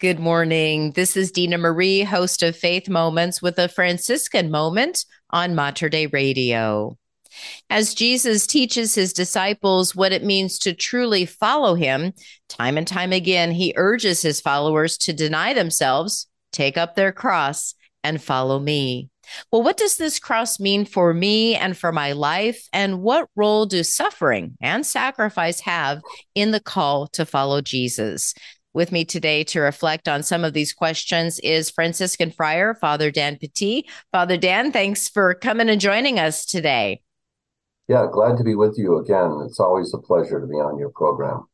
Good morning. This is Dina Marie, host of Faith Moments with a Franciscan moment on Mater Dei Radio. As Jesus teaches his disciples what it means to truly follow him, time and time again, he urges his followers to deny themselves, take up their cross, and follow me. Well, what does this cross mean for me and for my life? And what role do suffering and sacrifice have in the call to follow Jesus? With me today to reflect on some of these questions is Franciscan Friar Father Dan Pattee. Father Dan, thanks for coming and joining us today. Yeah, glad to be with you again. It's always a pleasure to be on your program.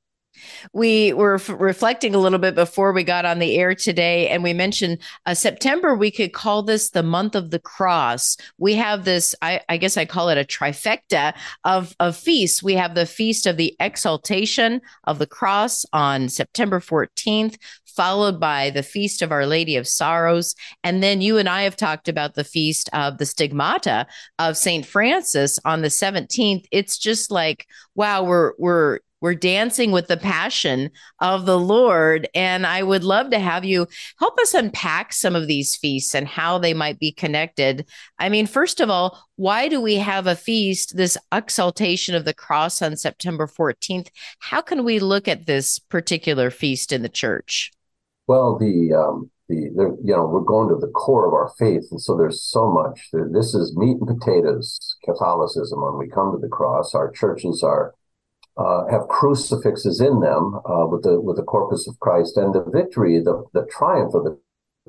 We were f- reflecting a little bit before we got on the air today, and we mentioned uh, September. We could call this the month of the cross. We have this, I, I guess I call it a trifecta of, of feasts. We have the feast of the exaltation of the cross on September 14th, followed by the feast of Our Lady of Sorrows. And then you and I have talked about the feast of the stigmata of St. Francis on the 17th. It's just like, wow, we're, we're, we're dancing with the passion of the Lord. And I would love to have you help us unpack some of these feasts and how they might be connected. I mean, first of all, why do we have a feast, this exaltation of the cross on September 14th? How can we look at this particular feast in the church? Well, the, um, the, the, you know, we're going to the core of our faith. And so there's so much. This is meat and potatoes, Catholicism. When we come to the cross, our churches are uh, have crucifixes in them uh, with the with the corpus of Christ, and the victory, the the triumph of the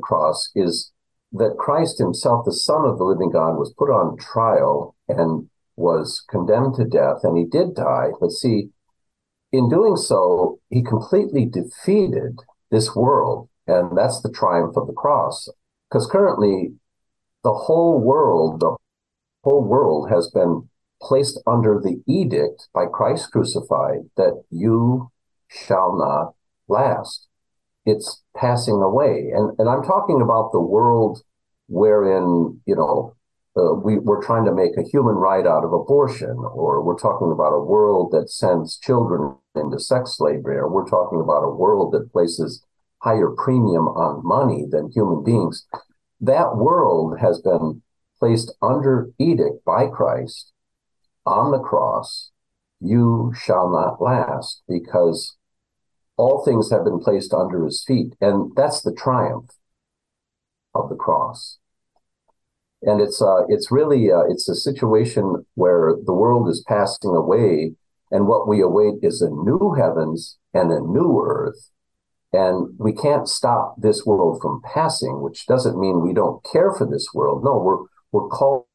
cross is that Christ Himself, the Son of the Living God, was put on trial and was condemned to death, and He did die. But see, in doing so, He completely defeated this world, and that's the triumph of the cross. Because currently, the whole world, the whole world has been placed under the edict by Christ crucified that you shall not last. It's passing away. And, and I'm talking about the world wherein, you know, uh, we, we're trying to make a human right out of abortion, or we're talking about a world that sends children into sex slavery, or we're talking about a world that places higher premium on money than human beings. That world has been placed under edict by Christ on the cross, you shall not last because all things have been placed under his feet. And that's the triumph of the cross. And it's, uh, it's really, uh, it's a situation where the world is passing away and what we await is a new heavens and a new earth. And we can't stop this world from passing, which doesn't mean we don't care for this world. No, we're, we're called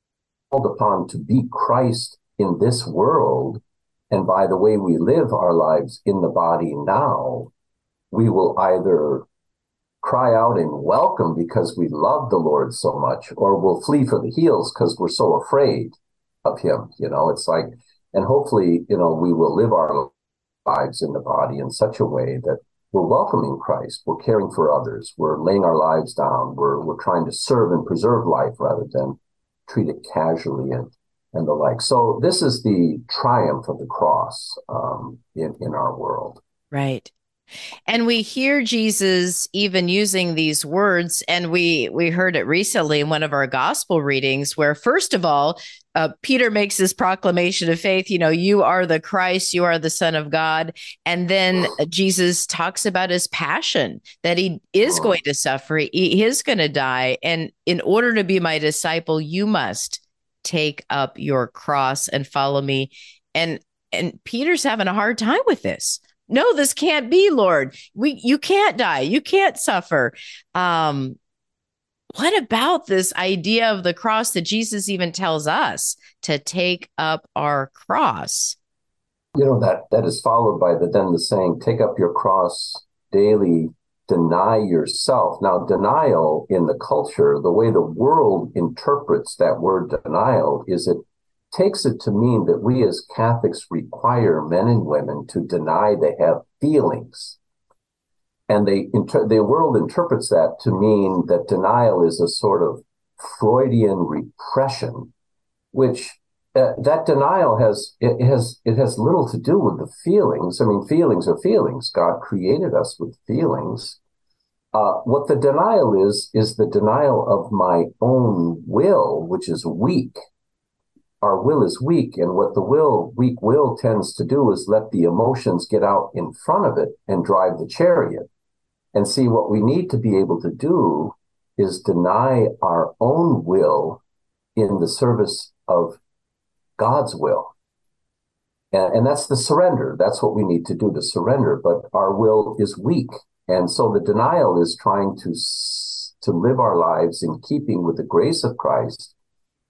upon to be Christ in this world and by the way we live our lives in the body now, we will either cry out in welcome because we love the Lord so much, or we'll flee for the heels because we're so afraid of Him. You know, it's like, and hopefully, you know, we will live our lives in the body in such a way that we're welcoming Christ, we're caring for others, we're laying our lives down, we're we're trying to serve and preserve life rather than treat it casually and and the like. So this is the triumph of the cross um, in in our world. Right. And we hear Jesus even using these words, and we we heard it recently in one of our gospel readings, where first of all, uh, Peter makes this proclamation of faith. You know, you are the Christ, you are the Son of God, and then Jesus talks about his passion that he is going to suffer, he is going to die, and in order to be my disciple, you must take up your cross and follow me. And and peter's having a hard time with this. No this can't be lord. We you can't die. You can't suffer. Um what about this idea of the cross that jesus even tells us to take up our cross? You know that that is followed by the then the saying take up your cross daily deny yourself. Now, denial in the culture, the way the world interprets that word denial is it takes it to mean that we as Catholics require men and women to deny they have feelings. And they inter- the world interprets that to mean that denial is a sort of Freudian repression, which that denial has it has it has little to do with the feelings. I mean, feelings are feelings. God created us with feelings, Uh, what the denial is, is the denial of my own will, which is weak. Our will is weak. And what the will, weak will tends to do is let the emotions get out in front of it and drive the chariot. And see, what we need to be able to do is deny our own will in the service of God's will. And, and, that's the surrender. That's what we need to do to surrender. But our will is weak. And so the denial is trying to, to live our lives in keeping with the grace of Christ,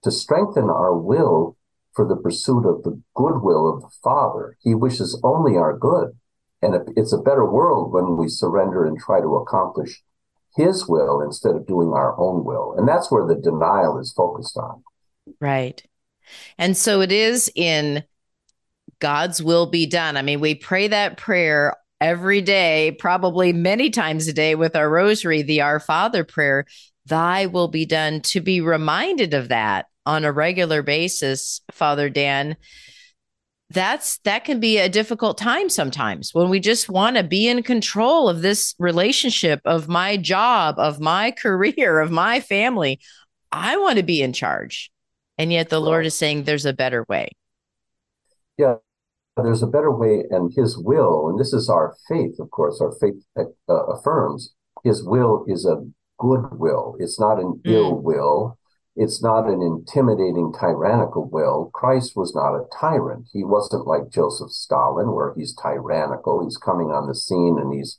to strengthen our will for the pursuit of the goodwill of the Father. He wishes only our good. And it's a better world when we surrender and try to accomplish his will instead of doing our own will. And that's where the denial is focused on. Right. And so it is in God's will be done. I mean, we pray that prayer every day, probably many times a day with our rosary, the Our Father prayer, Thy will be done, to be reminded of that on a regular basis, Father Dan that's that can be a difficult time sometimes when we just want to be in control of this relationship of my job of my career of my family. I want to be in charge and yet the lord is saying there's a better way yeah there's a better way and his will and this is our faith of course our faith uh, affirms his will is a good will it's not an mm. ill will it's not an intimidating, tyrannical will. Christ was not a tyrant. He wasn't like Joseph Stalin, where he's tyrannical. He's coming on the scene and he's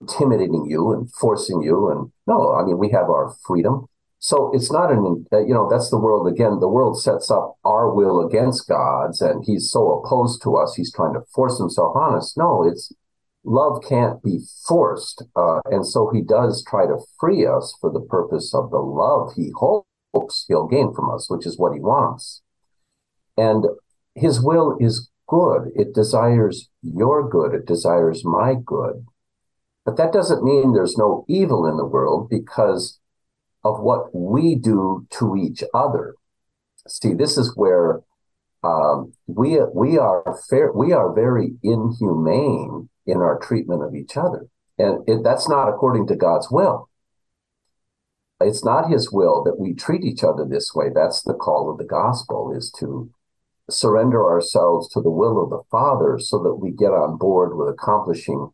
intimidating you and forcing you. And no, I mean, we have our freedom. So it's not an, uh, you know, that's the world again. The world sets up our will against God's, and he's so opposed to us. He's trying to force himself on us. No, it's love can't be forced. Uh, and so he does try to free us for the purpose of the love he hopes he'll gain from us, which is what he wants. And his will is good. It desires your good. It desires my good. But that doesn't mean there's no evil in the world because of what we do to each other. See, this is where um, we we are fair. We are very inhumane in our treatment of each other. And it, that's not according to God's will. It's not his will that we treat each other this way. That's the call of the gospel is to surrender ourselves to the will of the Father so that we get on board with accomplishing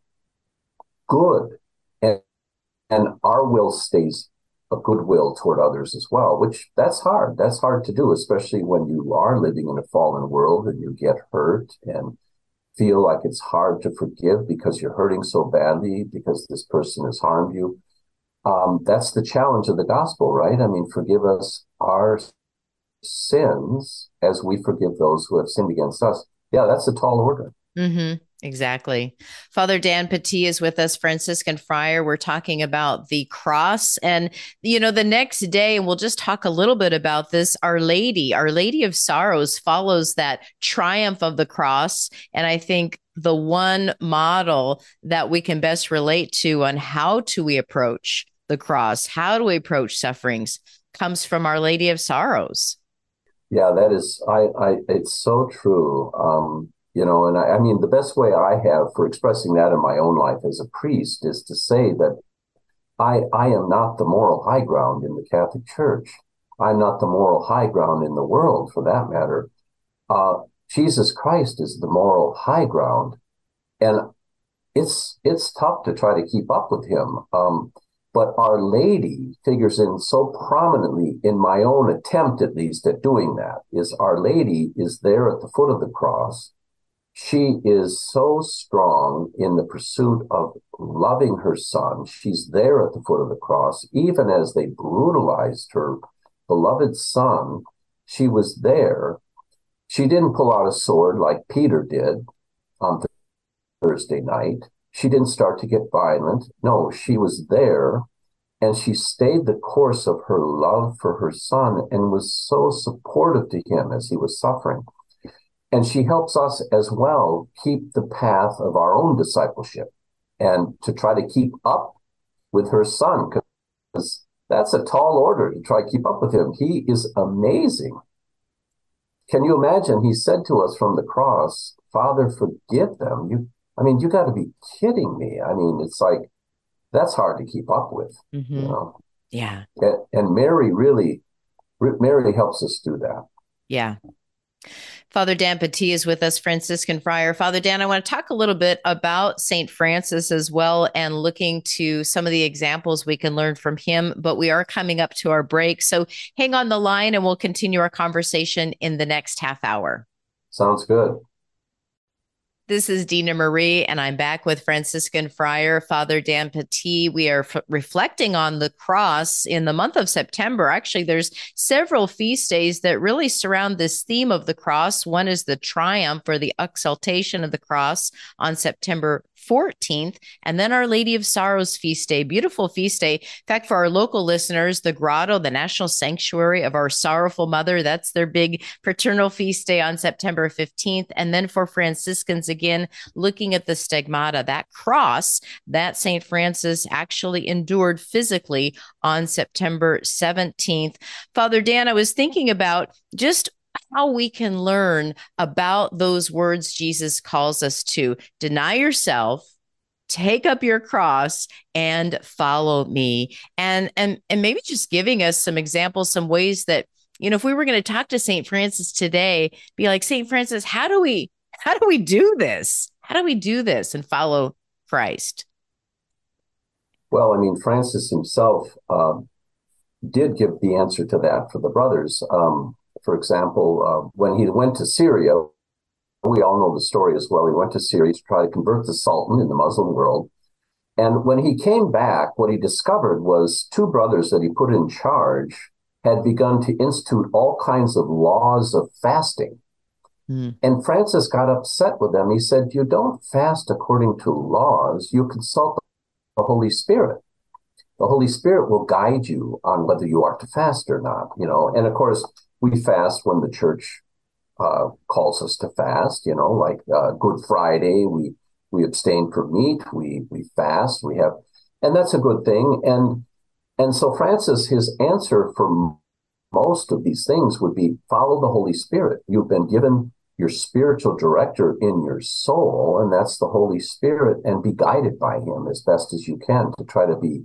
good. And, and our will stays a goodwill toward others as well, which that's hard. That's hard to do, especially when you are living in a fallen world and you get hurt and feel like it's hard to forgive because you're hurting so badly because this person has harmed you. Um, that's the challenge of the gospel, right? I mean, forgive us our sins as we forgive those who have sinned against us. Yeah, that's a tall order. Mm-hmm. Exactly. Father Dan Pattee is with us, Franciscan friar. We're talking about the cross. And, you know, the next day, and we'll just talk a little bit about this Our Lady, Our Lady of Sorrows follows that triumph of the cross. And I think the one model that we can best relate to on how to we approach the cross, how do we approach sufferings, comes from Our Lady of Sorrows. Yeah, that is, I, I, it's so true. Um, you know and I, I, mean the best way i have for expressing that in my own life as a priest is to say that i i am not the moral high ground in the catholic church. I'm not the moral high ground in the world for that matter. Uh, jesus christ is the moral high ground and it's it's tough to try to keep up with him. Um, but our lady figures in so prominently in my own attempt at least at doing that is our lady is there at the foot of the cross she is so strong in the pursuit of loving her son. She's there at the foot of the cross, even as they brutalized her beloved son. She was there. She didn't pull out a sword like Peter did on Thursday night. She didn't start to get violent. No, she was there and she stayed the course of her love for her son and was so supportive to him as he was suffering. And she helps us as well keep the path of our own discipleship and to try to keep up with her son, because that's a tall order to try to keep up with him. He is amazing. Can you imagine? He said to us from the cross, Father, forgive them. You, I mean, you got to be kidding me. I mean, it's like that's hard to keep up with. Mm-hmm. You know? Yeah. And, and Mary really, Mary helps us do that. Yeah. Father Dan Pattee is with us, Franciscan friar. Father Dan, I want to talk a little bit about St. Francis as well and looking to some of the examples we can learn from him, but we are coming up to our break. So hang on the line and we'll continue our conversation in the next half hour. Sounds good. This is Dina Marie, and I'm back with Franciscan Friar Father Dan Pattee. We are f- reflecting on the cross in the month of September. Actually, there's several feast days that really surround this theme of the cross. One is the triumph or the exaltation of the cross on September 14th, and then Our Lady of Sorrows feast day. Beautiful feast day. In fact, for our local listeners, the Grotto, the national sanctuary of our sorrowful mother, that's their big paternal feast day on September 15th. And then for Franciscans, again, looking at the stigmata, that cross that St. Francis actually endured physically on September 17th. Father Dan, I was thinking about just how we can learn about those words Jesus calls us to deny yourself take up your cross and follow me and and and maybe just giving us some examples some ways that you know if we were going to talk to St. Francis today be like St. Francis how do we how do we do this how do we do this and follow Christ well i mean Francis himself um, did give the answer to that for the brothers um, for example, uh, when he went to Syria, we all know the story as well. He went to Syria to try to convert the Sultan in the Muslim world. And when he came back, what he discovered was two brothers that he put in charge had begun to institute all kinds of laws of fasting. Mm. And Francis got upset with them. He said, You don't fast according to laws, you consult the Holy Spirit. The Holy Spirit will guide you on whether you are to fast or not, you know. And of course, we fast when the church uh, calls us to fast. You know, like uh, Good Friday, we we abstain from meat, we we fast, we have, and that's a good thing. And and so Francis, his answer for most of these things would be follow the Holy Spirit. You've been given your spiritual director in your soul, and that's the Holy Spirit, and be guided by Him as best as you can to try to be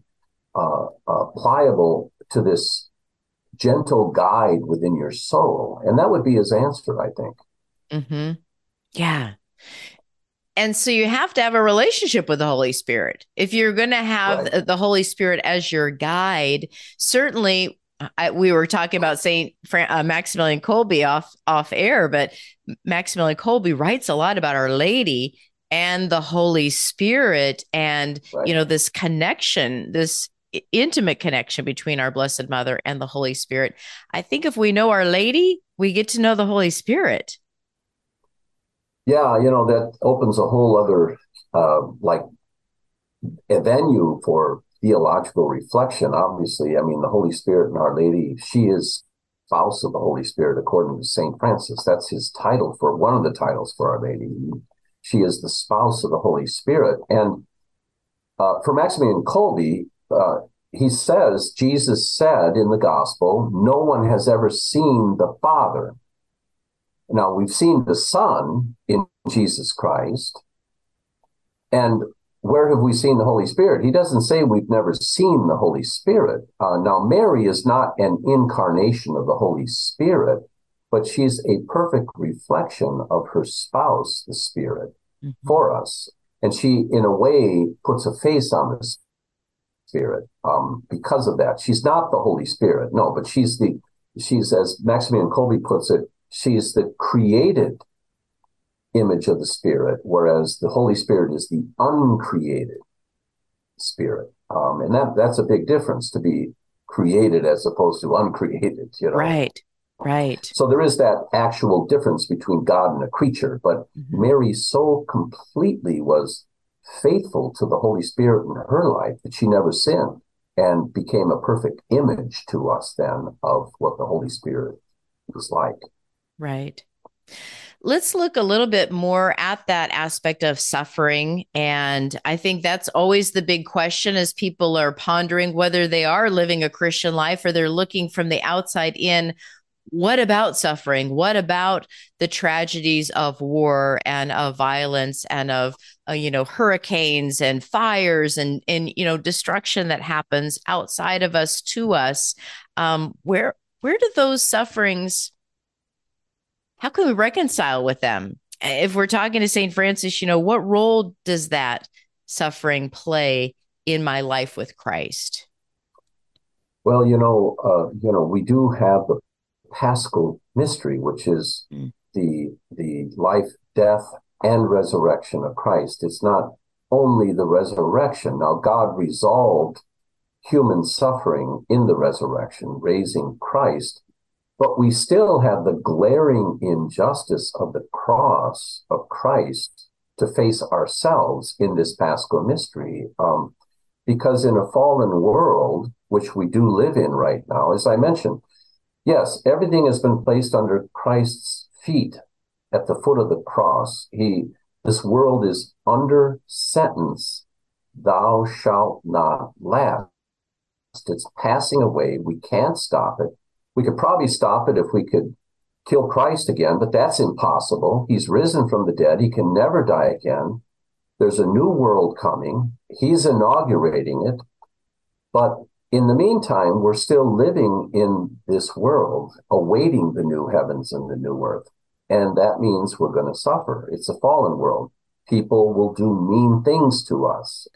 uh, uh, pliable to this gentle guide within your soul. And that would be his answer, I think. Mm-hmm. Yeah. And so you have to have a relationship with the Holy Spirit. If you're going to have right. the Holy Spirit as your guide, certainly I, we were talking about Saint uh, Maximilian Kolbe off off air, but Maximilian Kolbe writes a lot about Our Lady and the Holy Spirit, and right. you know this connection, this intimate connection between our Blessed Mother and the Holy Spirit. I think if we know Our Lady, we get to know the Holy Spirit. Yeah, you know, that opens a whole other, uh, like, a venue for theological reflection. Obviously, I mean, the Holy Spirit and Our Lady, she is spouse of the Holy Spirit, according to St. Francis. That's his title for one of the titles for Our Lady. She is the spouse of the Holy Spirit. And uh, for Maximilian Kolbe, uh, he says, Jesus said in the gospel, no one has ever seen the Father. Now, we've seen the Son in Jesus Christ. And where have we seen the Holy Spirit? He doesn't say we've never seen the Holy Spirit. Uh, now, Mary is not an incarnation of the Holy Spirit, but she's a perfect reflection of her spouse, the Spirit, mm-hmm. for us. And she, in a way, puts a face on the Spirit um, because of that. She's not the Holy Spirit, no, but she's the she's as Maximilian Kolbe puts it, she's the created image of the Spirit, whereas the Holy Spirit is the uncreated Spirit, um, and that that's a big difference to be created as opposed to uncreated. You know, right. Right. So there is that actual difference between God and a creature, but mm-hmm. Mary so completely was faithful to the Holy Spirit in her life that she never sinned and became a perfect image to us then of what the Holy Spirit was like. Right. Let's look a little bit more at that aspect of suffering. And I think that's always the big question as people are pondering whether they are living a Christian life or they're looking from the outside in what about suffering? What about the tragedies of war and of violence and of uh, you know hurricanes and fires and and you know destruction that happens outside of us to us? Um, where where do those sufferings? How can we reconcile with them? If we're talking to Saint Francis, you know what role does that suffering play in my life with Christ? Well, you know, uh, you know, we do have the paschal mystery, which is mm. the the life, death, and resurrection of Christ. It's not only the resurrection. Now, God resolved human suffering in the resurrection, raising Christ, but we still have the glaring injustice of the cross of Christ to face ourselves in this paschal mystery. Um, because in a fallen world, which we do live in right now, as I mentioned, Yes, everything has been placed under Christ's feet at the foot of the cross. He, this world is under sentence. Thou shalt not last. It's passing away. We can't stop it. We could probably stop it if we could kill Christ again, but that's impossible. He's risen from the dead. He can never die again. There's a new world coming. He's inaugurating it. But in the meantime, we're still living in this world, awaiting the new heavens and the new earth. And that means we're going to suffer. It's a fallen world. People will do mean things to us.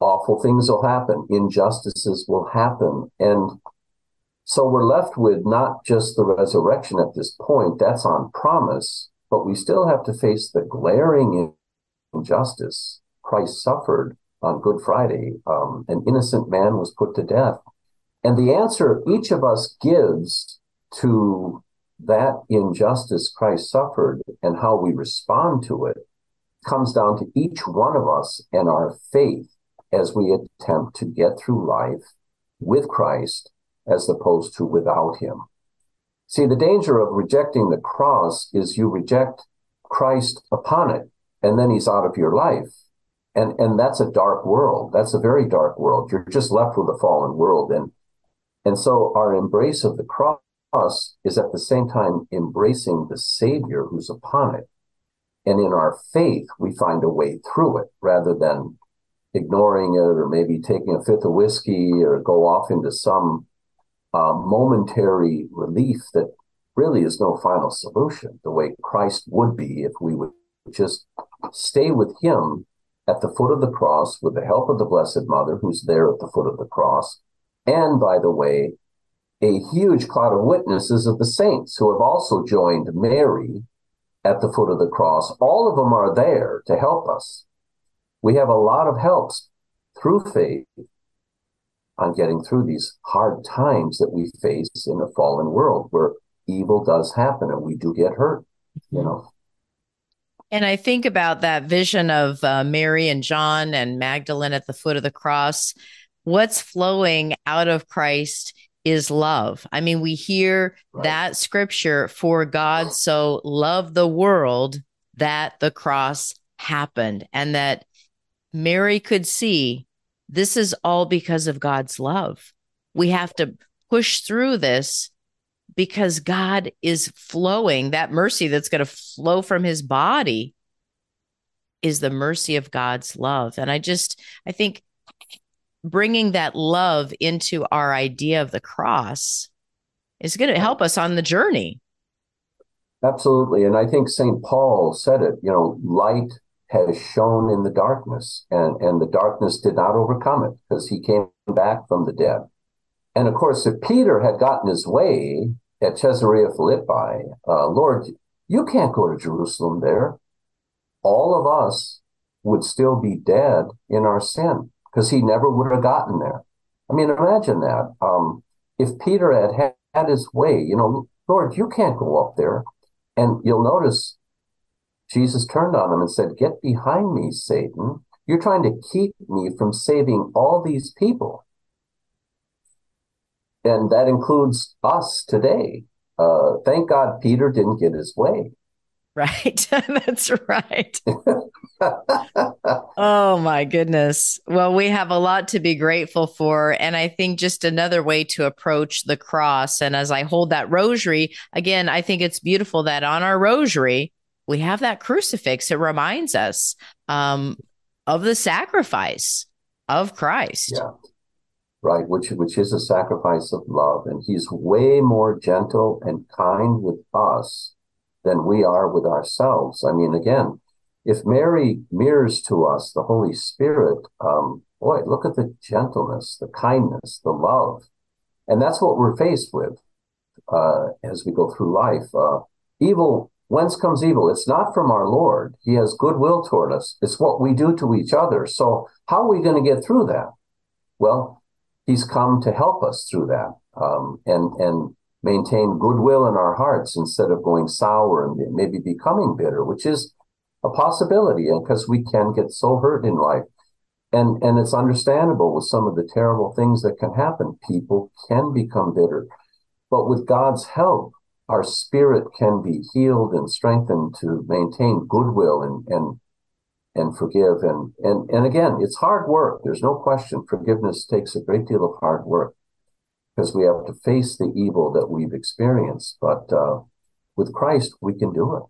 Awful things will happen. Injustices will happen. And so we're left with not just the resurrection at this point, that's on promise, but we still have to face the glaring injustice Christ suffered on Good Friday. Um, an innocent man was put to death. And the answer each of us gives to that injustice Christ suffered and how we respond to it comes down to each one of us and our faith as we attempt to get through life with Christ as opposed to without him. See, the danger of rejecting the cross is you reject Christ upon it, and then he's out of your life and and that's a dark world. That's a very dark world. You're just left with a fallen world. And and so our embrace of the cross is at the same time embracing the savior who's upon it. And in our faith we find a way through it rather than ignoring it or maybe taking a fifth of whiskey or go off into some uh, momentary relief that really is no final solution the way christ would be if we would just stay with him at the foot of the cross with the help of the Blessed Mother, who's there at the foot of the cross. And by the way, a huge cloud of witnesses of the saints who have also joined Mary at the foot of the cross. All of them are there to help us. We have a lot of helps through faith on getting through these hard times that we face in a fallen world where evil does happen and we do get hurt, you know. And I think about that vision of uh, Mary and John and Magdalene at the foot of the cross. What's flowing out of Christ is love. I mean, we hear right. that scripture for God so loved the world that the cross happened and that Mary could see this is all because of God's love. We have to push through this because God is flowing. That mercy that's going to flow from his body is the mercy of God's love. And I just, I think bringing that love into our idea of the cross is going to help us on the journey. Absolutely. And I think St. Paul said it, you know, light has shone in the darkness and, and the darkness did not overcome it because he came back from the dead. And of course, if Peter had gotten his way, at Caesarea Philippi, uh, Lord, you can't go to Jerusalem there. All of us would still be dead in our sin because he never would have gotten there. I mean, imagine that. Um, if Peter had had his way, you know, Lord, you can't go up there. And you'll notice Jesus turned on him and said, Get behind me, Satan. You're trying to keep me from saving all these people and that includes us today. Uh, thank God Peter didn't get his way. Right. That's right. oh my goodness. Well, we have a lot to be grateful for. And I think just another way to approach the cross. And as I hold that rosary, again, I think it's beautiful that on our rosary, we have that crucifix. It reminds us um, of the sacrifice of Christ. Yeah. Right, which which is a sacrifice of love. And he's way more gentle and kind with us than we are with ourselves. I mean, again, if Mary mirrors to us the Holy Spirit, um, boy, look at the gentleness, the kindness, the love. And that's what we're faced with uh, as we go through life. Uh, evil, whence comes evil? It's not from our Lord. He has goodwill toward us. It's what we do to each other. So, how are we going to get through that? Well, He's come to help us through that um, and, and maintain goodwill in our hearts instead of going sour and maybe becoming bitter, which is a possibility, and because we can get so hurt in life. And, and it's understandable with some of the terrible things that can happen. People can become bitter. But with God's help, our spirit can be healed and strengthened to maintain goodwill and, and, and forgive. And, and, and again, it's hard work. There's no question. Forgiveness takes a great deal of hard work because we have to face the evil that we've experienced. But uh, with Christ, we can do it.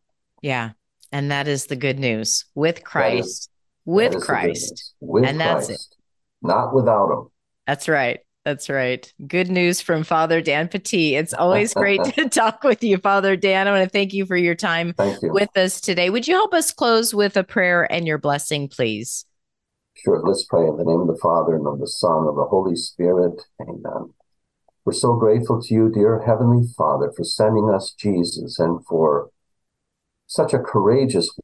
Yeah. And that is the good news with Christ, is, with Christ. With and Christ, that's it. Not without him. That's right. That's right. Good news from Father Dan Pattee. It's always great to talk with you, Father Dan. I want to thank you for your time you. with us today. Would you help us close with a prayer and your blessing, please? Sure. Let's pray in the name of the Father and of the Son and of the Holy Spirit. Amen. We're so grateful to you, dear Heavenly Father, for sending us Jesus and for such a courageous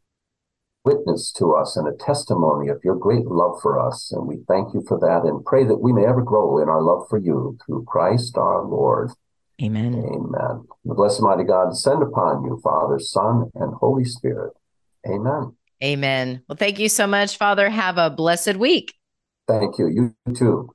witness to us and a testimony of your great love for us. And we thank you for that and pray that we may ever grow in our love for you through Christ our Lord. Amen. Amen. The blessed mighty God descend upon you, Father, Son, and Holy Spirit. Amen. Amen. Well, thank you so much, Father. Have a blessed week. Thank you. You too.